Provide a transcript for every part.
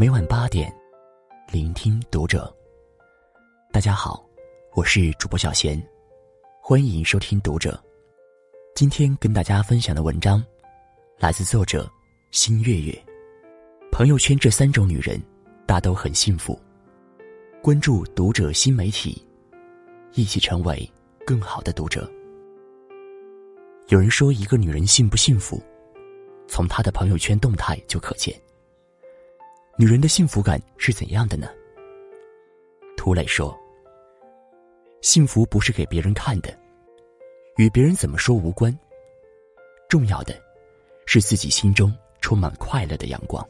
每晚八点，聆听读者。大家好，我是主播小贤，欢迎收听读者。今天跟大家分享的文章，来自作者新月月。朋友圈这三种女人，大都很幸福。关注读者新媒体，一起成为更好的读者。有人说，一个女人幸不幸福，从她的朋友圈动态就可见。女人的幸福感是怎样的呢？涂磊说：“幸福不是给别人看的，与别人怎么说无关。重要的，是自己心中充满快乐的阳光。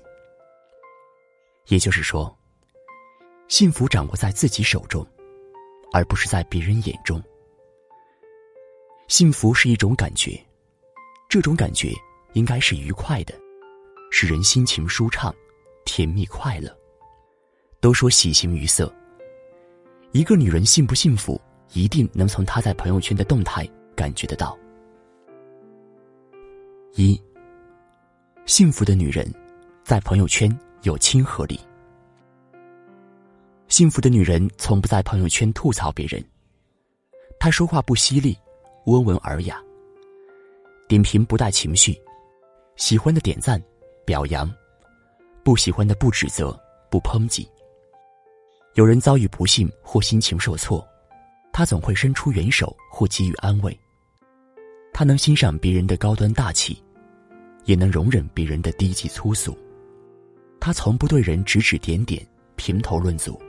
也就是说。”幸福掌握在自己手中，而不是在别人眼中。幸福是一种感觉，这种感觉应该是愉快的，使人心情舒畅、甜蜜快乐。都说喜形于色，一个女人幸不幸福，一定能从她在朋友圈的动态感觉得到。一，幸福的女人，在朋友圈有亲和力。幸福的女人从不在朋友圈吐槽别人。她说话不犀利，温文尔雅。点评不带情绪，喜欢的点赞、表扬，不喜欢的不指责、不抨击。有人遭遇不幸或心情受挫，他总会伸出援手或给予安慰。他能欣赏别人的高端大气，也能容忍别人的低级粗俗。他从不对人指指点点、评头论足。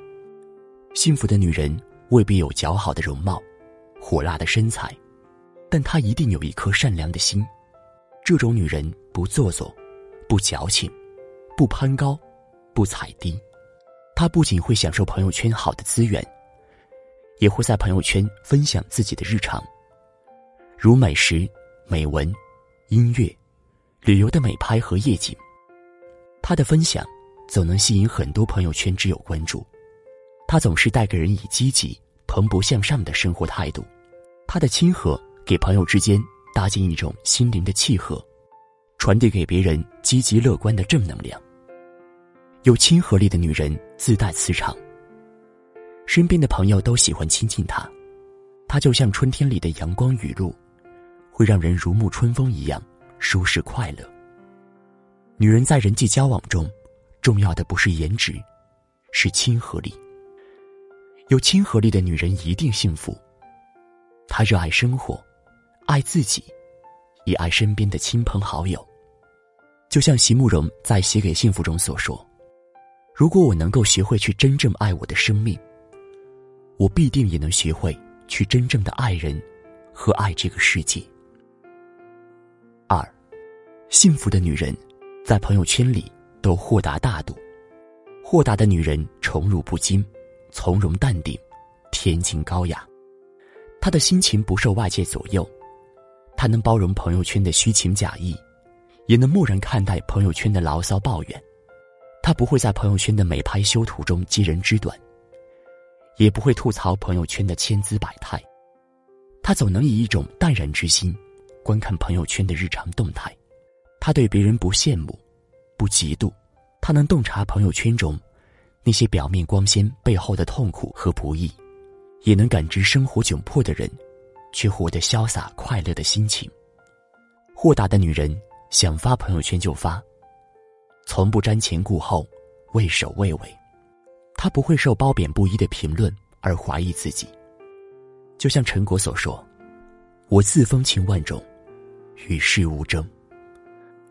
幸福的女人未必有姣好的容貌、火辣的身材，但她一定有一颗善良的心。这种女人不做作，不矫情，不攀高，不踩低。他不仅会享受朋友圈好的资源，也会在朋友圈分享自己的日常，如美食、美文、音乐、旅游的美拍和夜景。他的分享总能吸引很多朋友圈之友关注。他总是带给人以积极、蓬勃向上的生活态度，他的亲和给朋友之间搭建一种心灵的契合，传递给别人积极乐观的正能量。有亲和力的女人自带磁场，身边的朋友都喜欢亲近她，她就像春天里的阳光雨露，会让人如沐春风一样舒适快乐。女人在人际交往中，重要的不是颜值，是亲和力。有亲和力的女人一定幸福。她热爱生活，爱自己，也爱身边的亲朋好友。就像席慕容在《写给幸福》中所说：“如果我能够学会去真正爱我的生命，我必定也能学会去真正的爱人和爱这个世界。”二，幸福的女人，在朋友圈里都豁达大度。豁达的女人宠辱不惊。从容淡定，恬静高雅，他的心情不受外界左右，他能包容朋友圈的虚情假意，也能漠然看待朋友圈的牢骚抱怨。他不会在朋友圈的美拍修图中揭人之短，也不会吐槽朋友圈的千姿百态。他总能以一种淡然之心观看朋友圈的日常动态。他对别人不羡慕，不嫉妒，他能洞察朋友圈中。那些表面光鲜背后的痛苦和不易，也能感知生活窘迫的人，却活得潇洒快乐的心情。豁达的女人想发朋友圈就发，从不瞻前顾后，畏首畏尾。他不会受褒贬不一的评论而怀疑自己。就像陈果所说：“我自风情万种，与世无争。”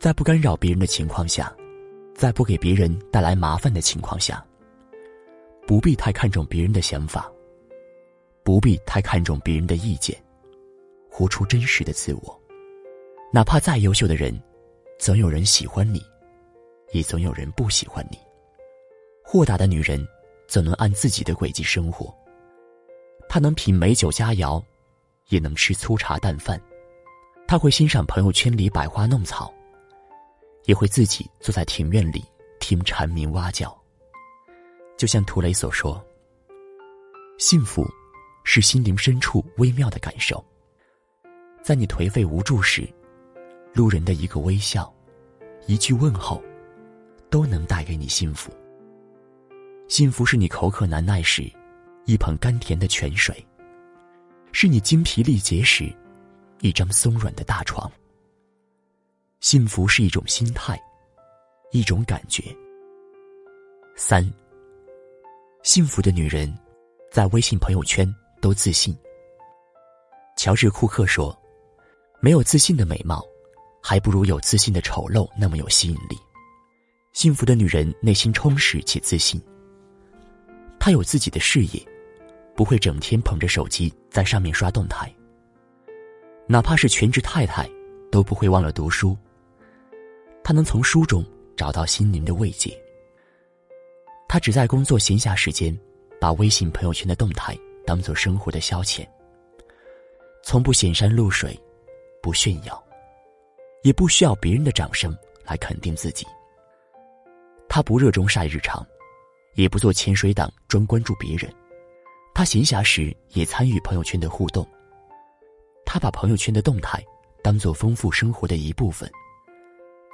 在不干扰别人的情况下，在不给别人带来麻烦的情况下。不必太看重别人的想法，不必太看重别人的意见，活出真实的自我。哪怕再优秀的人，总有人喜欢你，也总有人不喜欢你。豁达的女人，怎能按自己的轨迹生活。她能品美酒佳肴，也能吃粗茶淡饭。她会欣赏朋友圈里百花弄草，也会自己坐在庭院里听蝉鸣蛙叫。就像涂磊所说：“幸福，是心灵深处微妙的感受。在你颓废无助时，路人的一个微笑，一句问候，都能带给你幸福。”幸福是你口渴难耐时，一捧甘甜的泉水；是你精疲力竭时，一张松软的大床。幸福是一种心态，一种感觉。三。幸福的女人，在微信朋友圈都自信。乔治·库克说：“没有自信的美貌，还不如有自信的丑陋那么有吸引力。”幸福的女人内心充实且自信。她有自己的事业，不会整天捧着手机在上面刷动态。哪怕是全职太太，都不会忘了读书。她能从书中找到心灵的慰藉。她只在工作闲暇时间，把微信朋友圈的动态当做生活的消遣。从不显山露水，不炫耀，也不需要别人的掌声来肯定自己。他不热衷晒日常。也不做潜水党，专关注别人。他闲暇时也参与朋友圈的互动。他把朋友圈的动态当做丰富生活的一部分，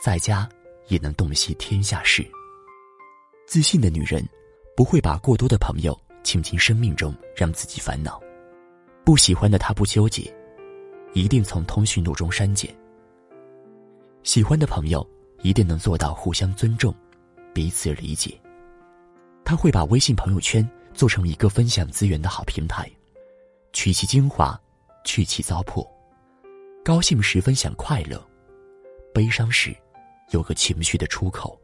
在家也能洞悉天下事。自信的女人不会把过多的朋友请进生命中，让自己烦恼。不喜欢的他不纠结，一定从通讯录中删减。喜欢的朋友一定能做到互相尊重，彼此理解。他会把微信朋友圈做成一个分享资源的好平台，取其精华，去其糟粕。高兴时分享快乐，悲伤时有个情绪的出口。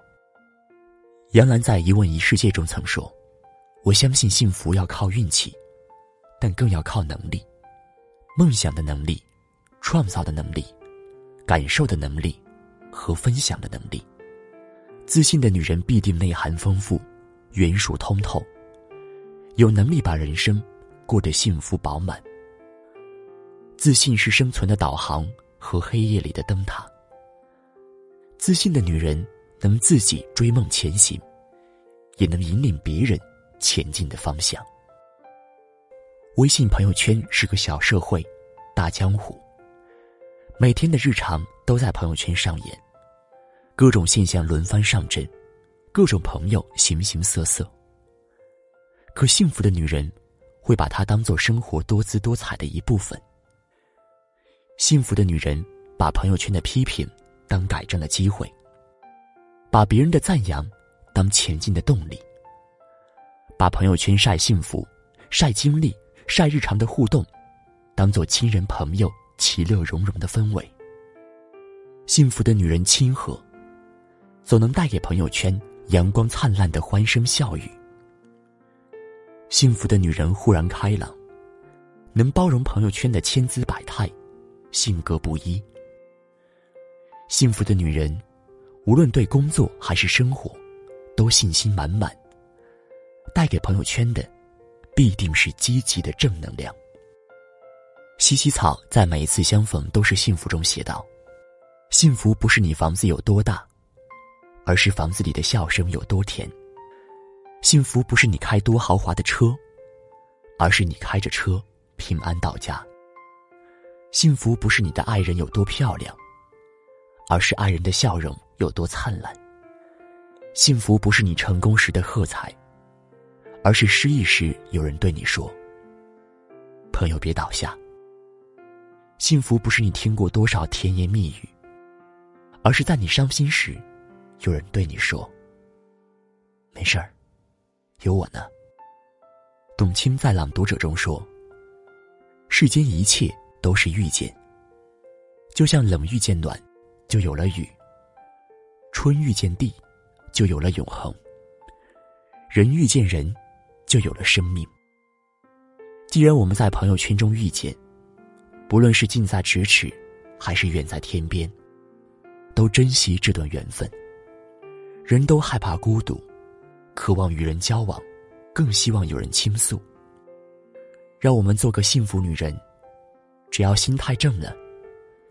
杨澜在《一问一世界》中曾说：“我相信幸福要靠运气，但更要靠能力，梦想的能力，创造的能力，感受的能力，和分享的能力。自信的女人必定内涵丰富。”圆熟通透，有能力把人生过得幸福饱满。自信是生存的导航和黑夜里的灯塔。自信的女人能自己追梦前行，也能引领别人前进的方向。微信朋友圈是个小社会，大江湖。每天的日常都在朋友圈上演，各种现象轮番上阵。各种朋友形形色色，可幸福的女人会把它当做生活多姿多彩的一部分。幸福的女人把朋友圈的批评当改正的机会，把别人的赞扬当前进的动力，把朋友圈晒幸福、晒经历、晒日常的互动，当做亲人朋友其乐融融的氛围。幸福的女人亲和，总能带给朋友圈。阳光灿烂的欢声笑语，幸福的女人豁然开朗，能包容朋友圈的千姿百态，性格不一。幸福的女人，无论对工作还是生活，都信心满满，带给朋友圈的，必定是积极的正能量。西西草在每一次相逢都是幸福中写道：“幸福不是你房子有多大。”而是房子里的笑声有多甜。幸福不是你开多豪华的车，而是你开着车平安到家。幸福不是你的爱人有多漂亮，而是爱人的笑容有多灿烂。幸福不是你成功时的喝彩，而是失意时有人对你说：“朋友别倒下。”幸福不是你听过多少甜言蜜语，而是在你伤心时。有人对你说：“没事儿，有我呢。”董卿在《朗读者》中说：“世间一切都是遇见，就像冷遇见暖，就有了雨；春遇见地，就有了永恒；人遇见人，就有了生命。既然我们在朋友圈中遇见，不论是近在咫尺，还是远在天边，都珍惜这段缘分。”人都害怕孤独，渴望与人交往，更希望有人倾诉。让我们做个幸福女人，只要心态正了，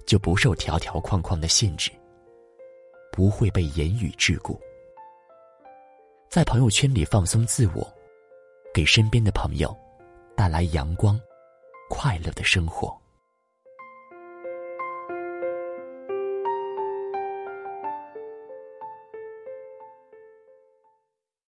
就不受条条框框的限制，不会被言语桎梏。在朋友圈里放松自我，给身边的朋友带来阳光、快乐的生活。